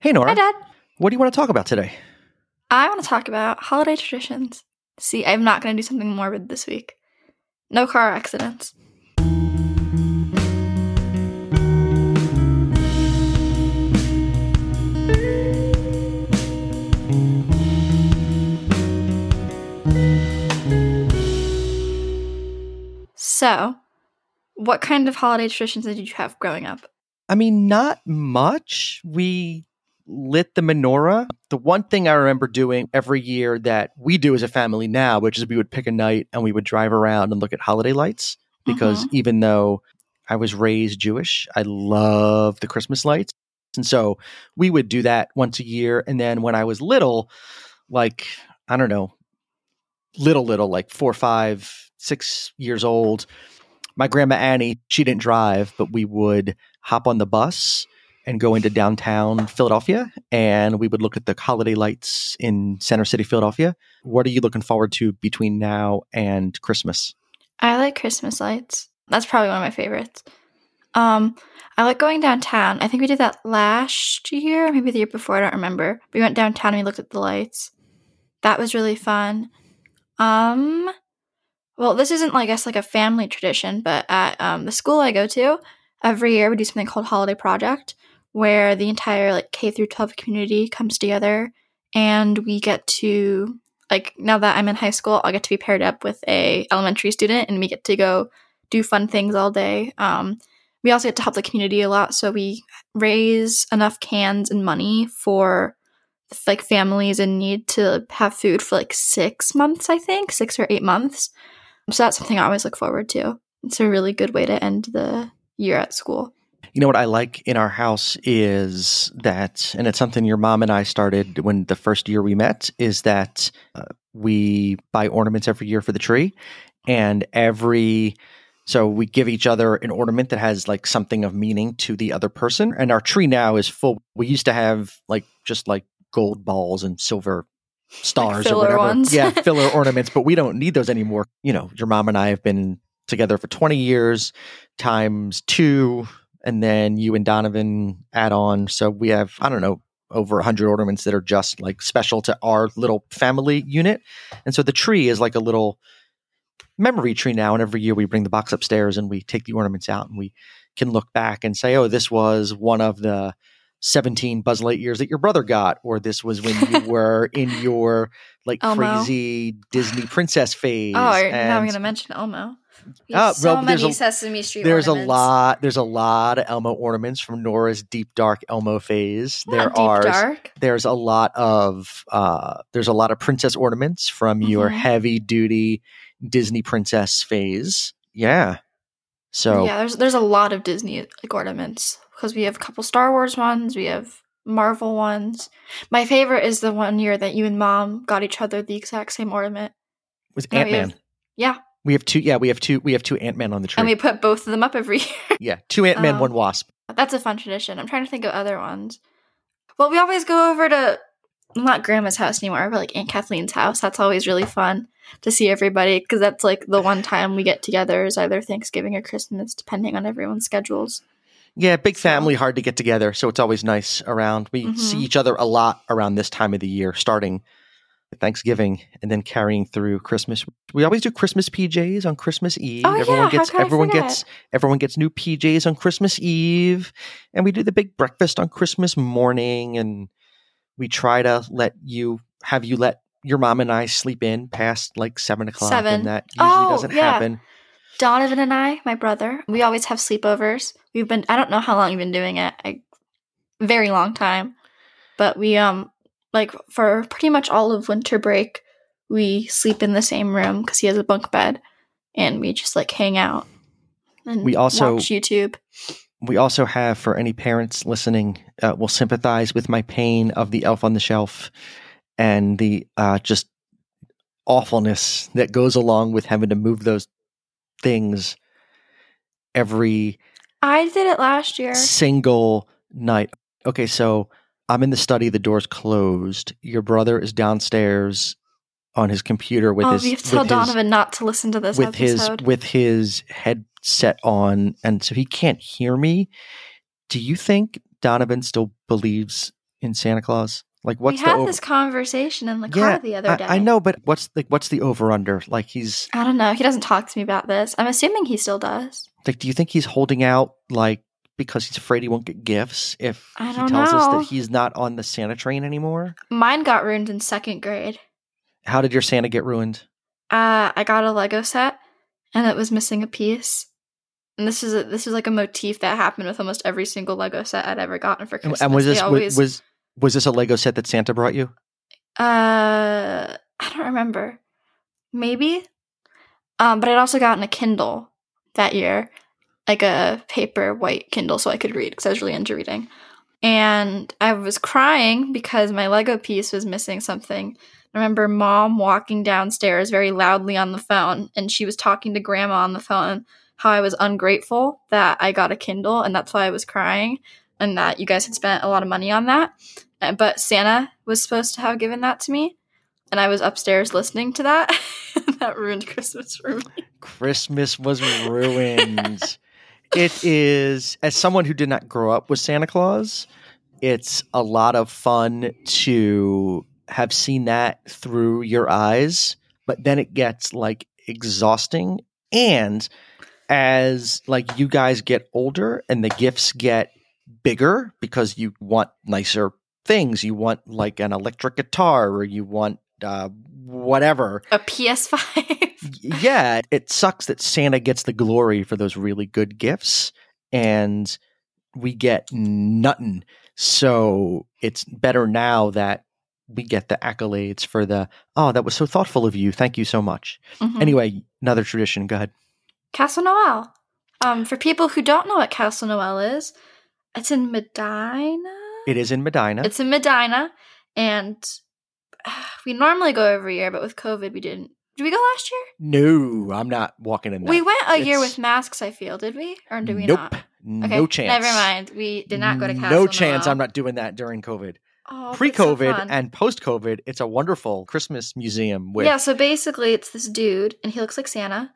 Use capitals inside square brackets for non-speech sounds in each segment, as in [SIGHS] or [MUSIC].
Hey, Norah. Hi, Dad. What do you want to talk about today? I want to talk about holiday traditions. See, I'm not going to do something morbid this week. No car accidents. So, what kind of holiday traditions did you have growing up? I mean, not much. We lit the menorah. The one thing I remember doing every year that we do as a family now, which is we would pick a night and we would drive around and look at holiday lights. Because Mhm. even though I was raised Jewish, I love the Christmas lights. And so we would do that once a year. And then when I was little, like, I don't know, little, little, like four, five, six years old, my grandma Annie, she didn't drive, but we would hop on the bus and go into downtown Philadelphia and we would look at the holiday lights in Center City, Philadelphia. What are you looking forward to between now and Christmas? I like Christmas lights. That's probably one of my favorites. Um, I like going downtown. I think we did that last year, maybe the year before. I don't remember. We went downtown and we looked at the lights. That was really fun. Um, well, this isn't, I guess, like a family tradition, but at um, the school I go to, every year we do something called Holiday Project, where the entire like K through 12 community comes together, and we get to like now that I'm in high school, I'll get to be paired up with a elementary student, and we get to go do fun things all day. Um, we also get to help the community a lot, so we raise enough cans and money for like families in need to have food for like six months, I think, six or eight months. So that's something I always look forward to. It's a really good way to end the year at school. You know what I like in our house is that, and it's something your mom and I started when the first year we met, is that uh, we buy ornaments every year for the tree. And every, so we give each other an ornament that has like something of meaning to the other person. And our tree now is full. We used to have like just like gold balls and silver stars or whatever. ones. Yeah, filler [LAUGHS] ornaments, but we don't need those anymore. You know, your mom and I have been together for 20 years times two and then you and Donovan add on. So we have, I don't know, over 100 ornaments that are just like special to our little family unit. And so the tree is like a little memory tree now. And every year we bring the box upstairs and we take the ornaments out and we can look back and say, oh, this was one of the 17 Buzz Lightyears that your brother got, or this was when you [LAUGHS] were in your like Elmo. crazy Disney princess oh, phase. Oh, now I'm going to mention Elmo. Ah, so well, there's many a- Sesame Street there's a lot there's a lot of elmo ornaments from norah's deep dark elmo phase Not there deep are dark. there's a lot of uh there's a lot of princess ornaments from your Mhm. heavy duty disney princess phase yeah so yeah, there's there's a lot of Disney like ornaments because we have a couple Star Wars ones, we have Marvel ones. My favorite is the one year that you and Mom got each other the exact same ornament. with No, ant-man yeah, we have two yeah we have two we have two ant-man on the tree and we put both of them up every [LAUGHS] year. yeah two ant-man Um, one wasp That's a fun tradition. I'm trying to think of other ones. Well, we always go over to not grandma's house anymore, but like Aunt Kathleen's house. That's always really fun to see everybody because that's like the one time we get together is either Thanksgiving or Christmas, depending on everyone's schedules. yeah big family hard to get together so it's always nice around we Mhm. see each other a lot around this time of the year starting Thanksgiving and then carrying through Christmas. We always do Christmas PJs on Christmas Eve. Oh, yeah, everyone how gets could I everyone forget? gets everyone gets new PJs on Christmas Eve, and we do the big breakfast on Christmas morning, and we try to let you have you let your mom and I sleep in past like seven o'clock, Seven. and that usually Oh, doesn't yeah. happen. Donovan and I, my brother, we always have sleepovers. We've been I don't know how long we've been doing it. I very long time. But we um like for pretty much all of winter break, we sleep in the same room cuz he has a bunk bed and we just like hang out and We also- watch YouTube. We also have for any parents listening, uh, will sympathize with my pain of the Elf on the Shelf and the uh, just awfulness that goes along with having to move those things every I did it last year. single night. Okay, so I'm in the study, the door's closed. Your brother is downstairs on his computer with oh, his we have to tell with his- not to listen to this with his with his headset on and so he can't hear me. Do you think Donovan still believes in Santa Claus? Like, what's we the had over- this conversation in the car the other day. I know, but what's like, what's the over under? Like, he's I don't know. He doesn't talk to me about this. I'm assuming he still does. like, do you think he's holding out like because he's afraid he won't get gifts if he tells us that he's not on the Santa train anymore? Mine got ruined in second grade. How did your Santa get ruined? Uh, I got a Lego set, and it was missing a piece. And this is a, this is like a motif that happened with almost every single Lego set I'd ever gotten for Christmas. and was this always, was was this a Lego set that Santa brought you? uh, I don't remember. Maybe. Um, but I'd also gotten a Kindle that year, like a paper white Kindle, so I could read because I was really into reading. And I was crying because my Lego piece was missing something. I remember mom walking downstairs very loudly on the phone, and she was talking to grandma on the phone how I was ungrateful that I got a Kindle, and that's why I was crying, and that you guys had spent a lot of money on that. Uh, But Santa was supposed to have given that to me, and I was upstairs listening to that. [LAUGHS] that ruined Christmas for me. Christmas was ruined. [LAUGHS] it [LAUGHS] is, as someone who did not grow up with Santa Claus, it's a lot of fun to have seen that through your eyes, but then it gets like exhausting. And as like you guys get older and the gifts get bigger because you want nicer things, you want like an electric guitar or you want uh, whatever A PS5. Yeah, it sucks that Santa gets the glory for those really good gifts and we get nothing. So it's better now that we get the accolades for the, oh, that was so thoughtful of you. Thank you so much. Mhm. Anyway, another tradition. Go ahead. Castle Noel. Um, for people who don't know what Castle Noel is, it's in Medina. It is in Medina. It's in Medina, and [SIGHS] we normally go every year, but with COVID, we didn't. Did we go last year? no, I'm not walking in that. we went a year with masks. I feel. Did we? Or did we not? nope. not? No chance. Never mind. We did not go to Castle No chance. I'm not doing that during COVID. Oh, Pre but so COVID and post COVID, it's a wonderful Christmas museum with yeah. So basically, it's this dude, and he looks like Santa.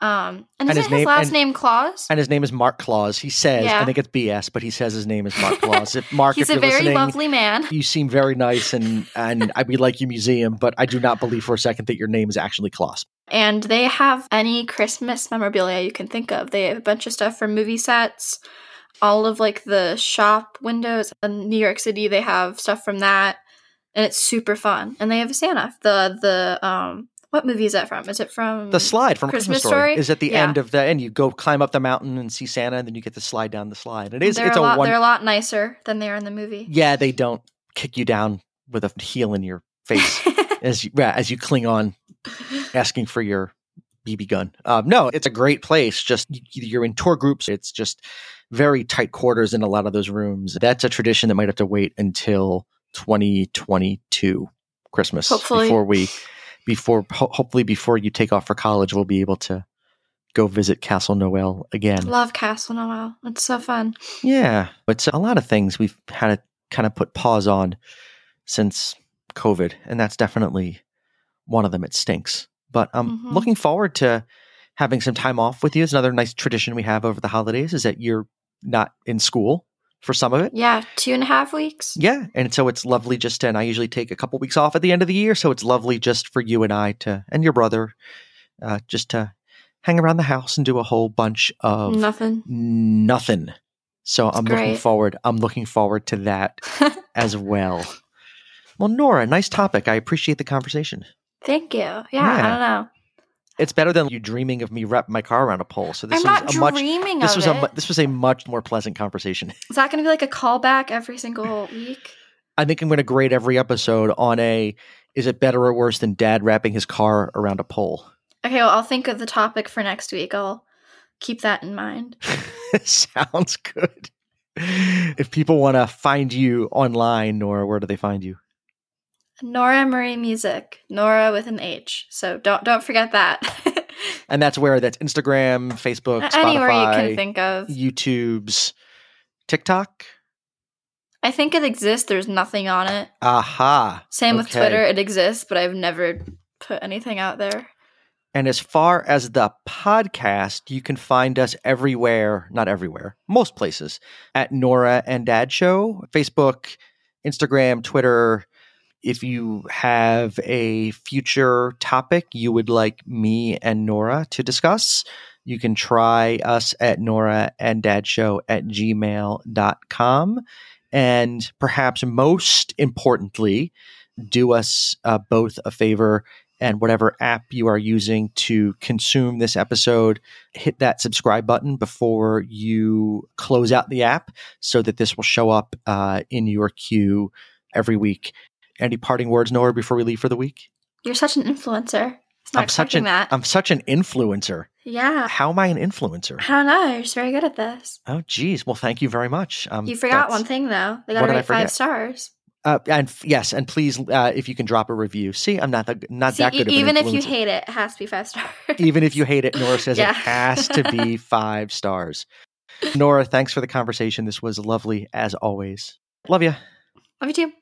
Um, and, And his his, name- last and- name Claus? And his name is Mark Klaus. He says, Yeah. I think it's BS, but he says his name is Mark Klaus. If Mark, He's if a very lovely man. you seem very nice, and and I we like you museum, but I do not believe for a second that your name is actually Claus. And they have any Christmas memorabilia you can think of. They have a bunch of stuff from movie sets, all of like the shop windows in New York City. They have stuff from that, and it's super fun. And they have a Santa. The the um, what movie is that from? Is it from The slide from Christmas, Christmas Story, Story? is at the Yeah. end of the, and you go climb up the mountain and see Santa, and then you get to slide down the slide. It is, They're it's a a lot. one. They're a lot nicer than they are in the movie. Yeah, they don't kick you down with a heel in your face [LAUGHS] as you as you cling on, asking for your BB gun. Um, no, it's a great place. Just you- you're in tour groups. It's just very tight quarters in a lot of those rooms. That's a tradition that might have to wait until 2022 Christmas Hopefully. before we before ho- hopefully before you take off for college, we'll be able to go visit Castle Noel again. Love Castle Noel. It's so fun. Yeah, it's a lot of things we've had to kind of put pause on since COVID, and that's definitely one of them. It stinks, but I'm Mhm. looking forward to having some time off with you. It's another nice tradition we have over the holidays is that you're not in school for some of it. Yeah, two and a half weeks. Yeah, and so it's lovely just to, and I usually take a couple weeks off at the end of the year, so it's lovely just for you and I to, and your brother, uh, just to hang around the house and do a whole bunch of Nothing. nothing. So I'm looking forward. I'm looking forward to that [LAUGHS] as well. Well, Norah, nice topic. I appreciate the conversation. Thank you. Yeah, Yeah. I don't know. It's better than you dreaming of me wrapping my car around a pole. So this I'm was not a much. This was it. a this was a much more pleasant conversation. Is that going to be like a callback every single week? I think I'm going to grade every episode on a. Is it better or worse than Dad wrapping his car around a pole? Okay, well, I'll think of the topic for next week. I'll keep that in mind. [LAUGHS] Sounds good. If people want to find you online, Norah, where do they find you? Norah Marie Music, Norah with an H. So don't don't forget that. [LAUGHS] And that's where that's Instagram, Facebook, Spotify, Anywhere you can think of. YouTube's, TikTok. I think it exists. There's nothing on it. Aha. Same with Twitter. It exists, but I've never put anything out there. And as far as the podcast, you can find us everywhere, not everywhere, most places at Norah and Dad Show, Facebook, Instagram, Twitter. If you have a future topic you would like me and Norah to discuss, you can try us at Norah and Dad Show at gmail.com. And perhaps most importantly, do us uh, both a favor and whatever app you are using to consume this episode, hit that subscribe button before you close out the app so that this will show up uh, in your queue every week. Any parting words, Norah, before we leave for the week? You're such an influencer. It's not I'm such an that. I'm such an influencer. yeah. How am I an influencer? I don't know. You're just very good at this. Oh, geez. Well, thank you very much. Um, You forgot one thing though. They got to rate five stars. Uh, and f- yes, and please, uh, if you can drop a review. See, I'm not the, not See, that e- good. An even if you hate it, it has to be five stars. even if you hate it, Norah [LAUGHS] says Yeah. it has to be [LAUGHS] five stars. Norah, thanks for the conversation. This was lovely as always. Love you. Love you too.